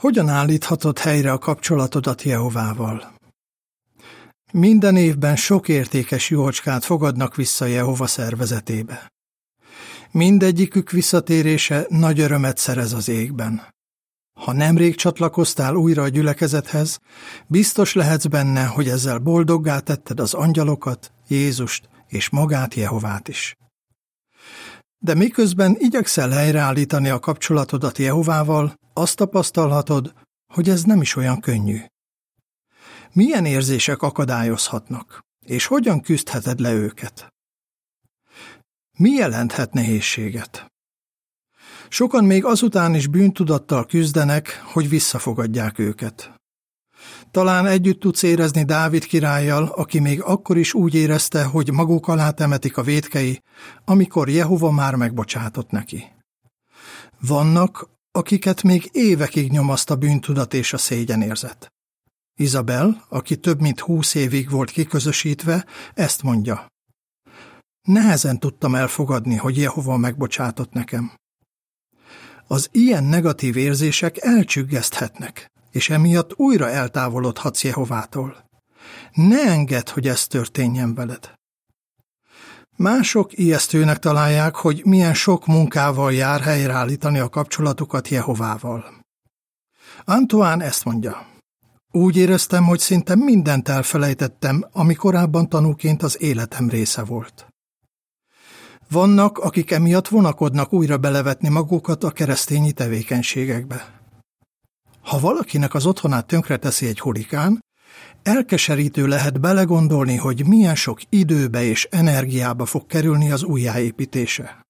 Hogyan állíthatod helyre a kapcsolatodat Jehovával? Minden évben sok értékes jócskát fogadnak vissza Jehova szervezetébe. Mindegyikük visszatérése nagy örömet szerez az égben. Ha nemrég csatlakoztál újra a gyülekezethez, biztos lehetsz benne, hogy ezzel boldoggá tetted az angyalokat, Jézust és magát Jehovát is. De miközben igyekszel helyreállítani a kapcsolatodat Jehovával, azt tapasztalhatod, hogy ez nem is olyan könnyű. Milyen érzések akadályozhatnak, és hogyan küzdheted le őket? Mi jelenthet nehézséget? Sokan még azután is bűntudattal küzdenek, hogy visszafogadják őket. Talán együtt tudsz érezni Dávid királlyal, aki még akkor is úgy érezte, hogy maguk alá temetik a vétkei, amikor Jehova már megbocsátott neki. Vannak, akiket még évekig nyomaszt a bűntudat és a szégyenérzet. Izabel, aki több mint húsz évig volt kiközösítve, ezt mondja. Nehezen tudtam elfogadni, hogy Jehova megbocsátott nekem. Az ilyen negatív érzések elcsüggeszthetnek, és emiatt újra eltávolodhatsz Jehovától. Ne engedd, hogy ez történjen veled. Mások ijesztőnek találják, hogy milyen sok munkával jár helyreállítani a kapcsolatukat Jehovával. Antoine ezt mondja. Úgy éreztem, hogy szinte mindent elfelejtettem, ami korábban tanúként az életem része volt. Vannak, akik emiatt vonakodnak újra belevetni magukat a keresztényi tevékenységekbe. Ha valakinek az otthonát tönkreteszi egy hurikán, elkeserítő lehet belegondolni, hogy milyen sok időbe és energiába fog kerülni az újjáépítése.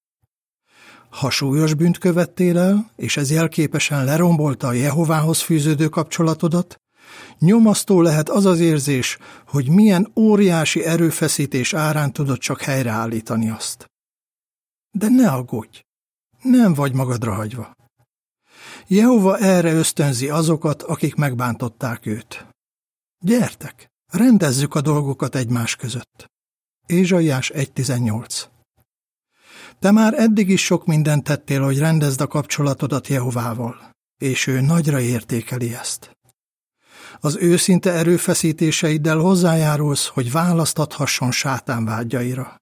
Ha súlyos bűnt követtél el, és ez jelképesen lerombolta a Jehovához fűződő kapcsolatodat, nyomasztó lehet az az érzés, hogy milyen óriási erőfeszítés árán tudod csak helyreállítani azt. De ne aggódj, nem vagy magadra hagyva. Jehova erre ösztönzi azokat, akik megbántották őt. Gyertek, rendezzük a dolgokat egymás között. Ézsaiás 1.18 Te már eddig is sok mindent tettél, hogy rendezd a kapcsolatodat Jehovával, és ő nagyra értékeli ezt. Az őszinte erőfeszítéseiddel hozzájárulsz, hogy választathasson sátán vágyaira.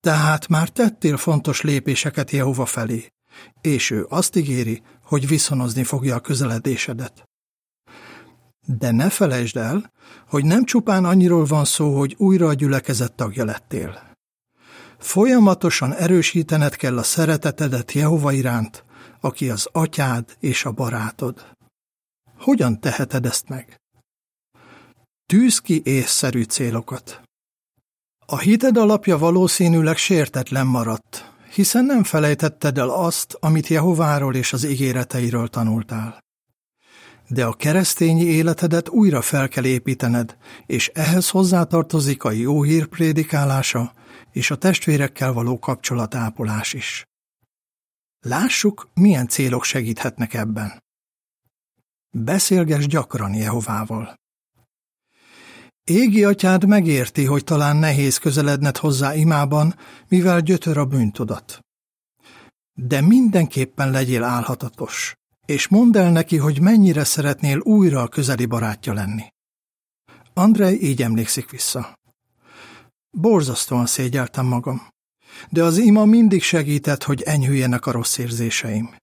Tehát már tettél fontos lépéseket Jehova felé, és ő azt ígéri, hogy viszonozni fogja a közeledésedet. De ne felejtsd el, hogy nem csupán annyiról van szó, hogy újra a gyülekezet tagja lettél. Folyamatosan erősítened kell a szeretetedet Jehova iránt, aki az atyád és a barátod. Hogyan teheted ezt meg? Tűz ki észszerű célokat. A hited alapja valószínűleg sértetlen maradt, hiszen nem felejtetted el azt, amit Jehováról és az ígéreteiről tanultál. De a keresztényi életedet újra fel kell építened, és ehhez hozzátartozik a jó hír prédikálása és a testvérekkel való kapcsolatápolás is. Lássuk, milyen célok segíthetnek ebben. Beszélges gyakran Jehovával. Égi atyád megérti, hogy talán nehéz közeledned hozzá imában, mivel gyötör a bűntudat. De mindenképpen legyél álhatatos, és mondd el neki, hogy mennyire szeretnél újra a közeli barátja lenni. Andrej így emlékszik vissza. Borzasztóan szégyeltem magam, de az ima mindig segített, hogy enyhüljenek a rossz érzéseim.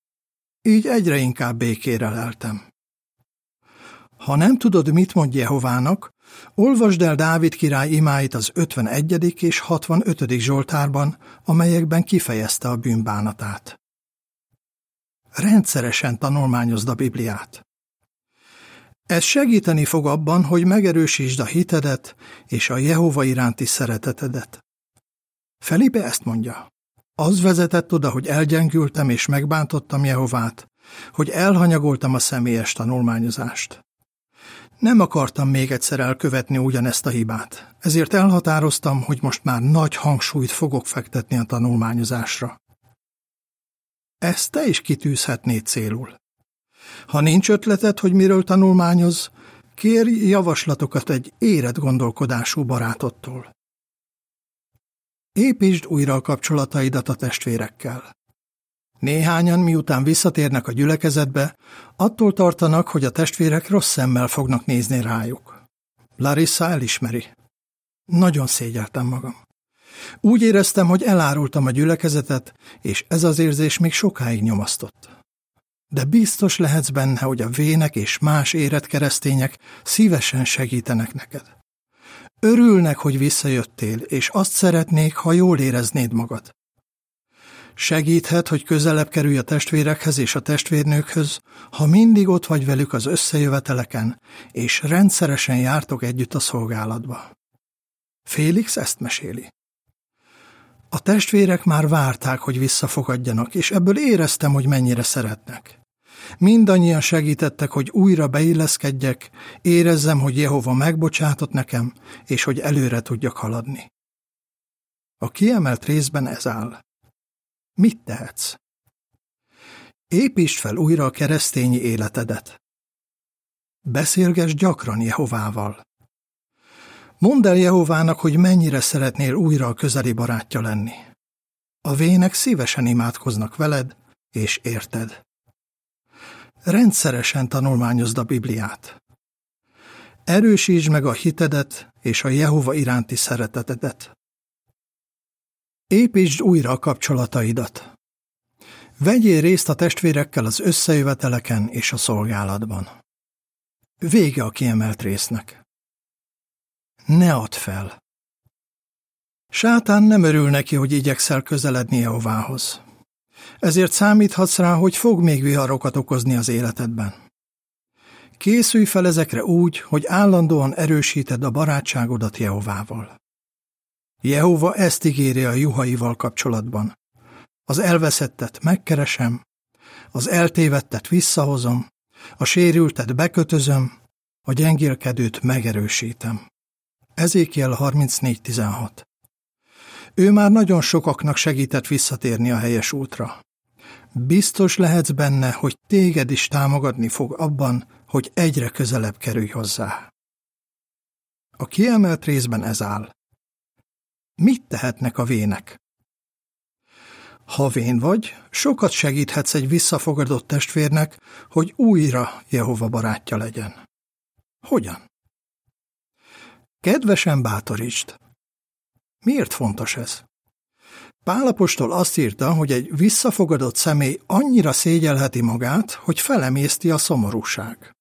Így egyre inkább békére leltem. Ha nem tudod, mit mond Jehovának, olvasd el Dávid király imáit az 51. és 65. Zsoltárban, amelyekben kifejezte a bűnbánatát. Rendszeresen tanulmányozd a Bibliát. Ez segíteni fog abban, hogy megerősítsd a hitedet és a Jehova iránti szeretetedet. Felipe ezt mondja. Az vezetett oda, hogy elgyengültem és megbántottam Jehovát, hogy elhanyagoltam a személyes tanulmányozást. Nem akartam még egyszer elkövetni ugyanezt a hibát, ezért elhatároztam, hogy most már nagy hangsúlyt fogok fektetni a tanulmányozásra. Ezt te is kitűzhetnéd célul. Ha nincs ötleted, hogy miről tanulmányoz, kérj javaslatokat egy érett gondolkodású barátodtól. Építsd újra a kapcsolataidat a testvérekkel. Néhányan, miután visszatérnek a gyülekezetbe, attól tartanak, hogy a testvérek rossz szemmel fognak nézni rájuk. Larissa elismeri. Nagyon szégyeltem magam. Úgy éreztem, hogy elárultam a gyülekezetet, és ez az érzés még sokáig nyomasztott. De biztos lehetsz benne, hogy a vének és más érett keresztények szívesen segítenek neked. Örülnek, hogy visszajöttél, és azt szeretnék, ha jól éreznéd magad. Segíthet, hogy közelebb kerülj a testvérekhez és a testvérnőkhöz, ha mindig ott vagy velük az összejöveteleken, és rendszeresen jártok együtt a szolgálatba. Félix ezt meséli. A testvérek már várták, hogy visszafogadjanak, és ebből éreztem, hogy mennyire szeretnek. Mindannyian segítettek, hogy újra beilleszkedjek, érezzem, hogy Jehova megbocsátott nekem, és hogy előre tudjak haladni. A kiemelt részben ez áll. Mit tehetsz? Építsd fel újra a keresztényi életedet. Beszélges gyakran Jehovával. Mondd el Jehovának, hogy mennyire szeretnél újra a közeli barátja lenni. A vének szívesen imádkoznak veled, és érted. Rendszeresen tanulmányozd a Bibliát. Erősítsd meg a hitedet és a Jehova iránti szeretetedet. Építsd újra a kapcsolataidat. Vegyél részt a testvérekkel az összejöveteleken és a szolgálatban. Vége a kiemelt résznek. Ne add fel. Sátán nem örül neki, hogy igyekszel közeledni Jehovához. Ezért számíthatsz rá, hogy fog még viharokat okozni az életedben. Készülj fel ezekre úgy, hogy állandóan erősíted a barátságodat Jehovával. Jehova ezt ígéri a juhaival kapcsolatban. Az elveszettet megkeresem, az eltévedtet visszahozom, a sérültet bekötözöm, a gyengélkedőt megerősítem. Ezékiel 34.16 Ő már nagyon sokaknak segített visszatérni a helyes útra. Biztos lehetsz benne, hogy téged is támogatni fog abban, hogy egyre közelebb kerülj hozzá. A kiemelt részben ez áll. Mit tehetnek a vének? Ha vén vagy, sokat segíthetsz egy visszafogadott testvérnek, hogy újra Jehova barátja legyen. Hogyan? Kedvesen bátorítsd. Miért fontos ez? Pálapostól azt írta, hogy egy visszafogadott személy annyira szégyelheti magát, hogy felemészti a szomorúság.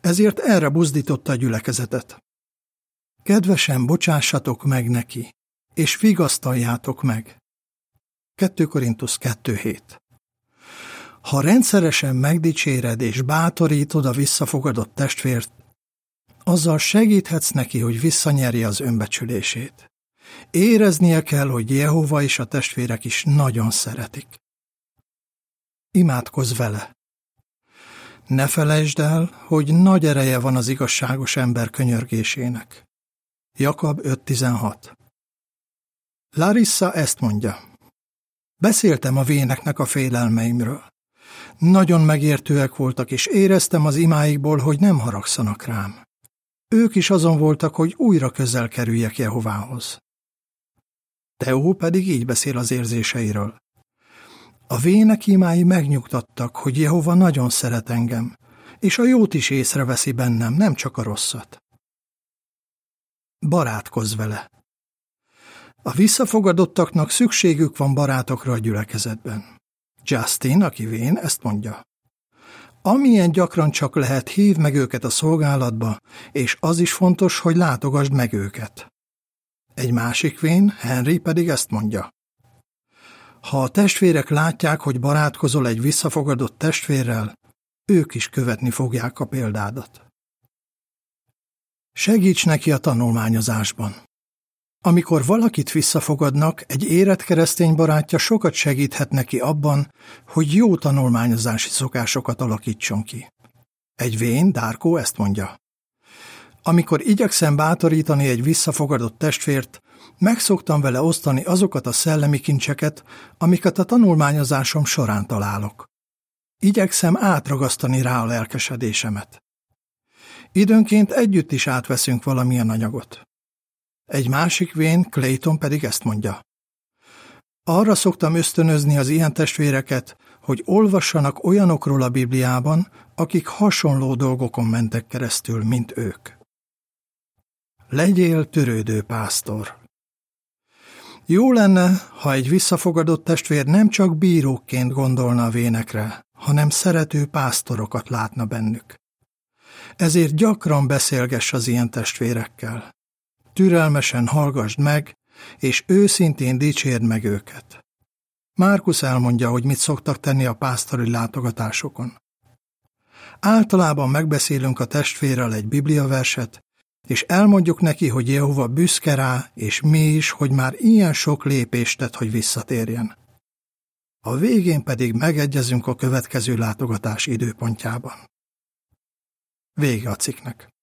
Ezért erre buzdította a gyülekezetet. Kedvesen bocsássatok meg neki, és vigasztaljátok meg. 2 Korintus 2.7 Ha rendszeresen megdicséred és bátorítod a visszafogadott testvért, azzal segíthetsz neki, hogy visszanyerje az önbecsülését. Éreznie kell, hogy Jehova és a testvérek is nagyon szeretik. Imádkozz vele. Ne felejtsd el, hogy nagy ereje van az igazságos ember könyörgésének. Jakab 5.16 Larissa ezt mondja. Beszéltem a véneknek a félelmeimről. Nagyon megértőek voltak, és éreztem az imáikból, hogy nem haragszanak rám. Ők is azon voltak, hogy újra közel kerüljek Jehovához. Teó pedig így beszél az érzéseiről. A vének imái megnyugtattak, hogy Jehova nagyon szeret engem, és a jót is észreveszi bennem, nem csak a rosszat. Barátkozz vele. A visszafogadottaknak szükségük van barátokra a gyülekezetben. Justin, aki vén, ezt mondja. Amilyen gyakran csak lehet, hív meg őket a szolgálatba, és az is fontos, hogy látogasd meg őket. Egy másik vén, Henry pedig ezt mondja. Ha a testvérek látják, hogy barátkozol egy visszafogadott testvérrel, ők is követni fogják a példádat. Segíts neki a tanulmányozásban. Amikor valakit visszafogadnak, egy érett keresztény barátja sokat segíthet neki abban, hogy jó tanulmányozási szokásokat alakítson ki. Egy vén, Dárkó ezt mondja. Amikor igyekszem bátorítani egy visszafogadott testvért, megszoktam vele osztani azokat a szellemi kincseket, amiket a tanulmányozásom során találok. Igyekszem átragasztani rá a lelkesedésemet. Időnként együtt is átveszünk valamilyen anyagot. Egy másik vén, Clayton pedig ezt mondja. Arra szoktam ösztönözni az ilyen testvéreket, hogy olvassanak olyanokról a Bibliában, akik hasonló dolgokon mentek keresztül, mint ők. Legyél törődő pásztor. Jó lenne, ha egy visszafogadott testvér nem csak bírókként gondolna a vénekre, hanem szerető pásztorokat látna bennük. Ezért gyakran beszélgess az ilyen testvérekkel. Türelmesen hallgassd meg, és őszintén dicsérd meg őket. Márkusz elmondja, hogy mit szoktak tenni a pásztori látogatásokon. Általában megbeszélünk a testvérrel egy bibliaverset, és elmondjuk neki, hogy Jehova büszke rá, és mi is, hogy már ilyen sok lépést tett, hogy visszatérjen. A végén pedig megegyezünk a következő látogatás időpontjában. Vége a cikknek.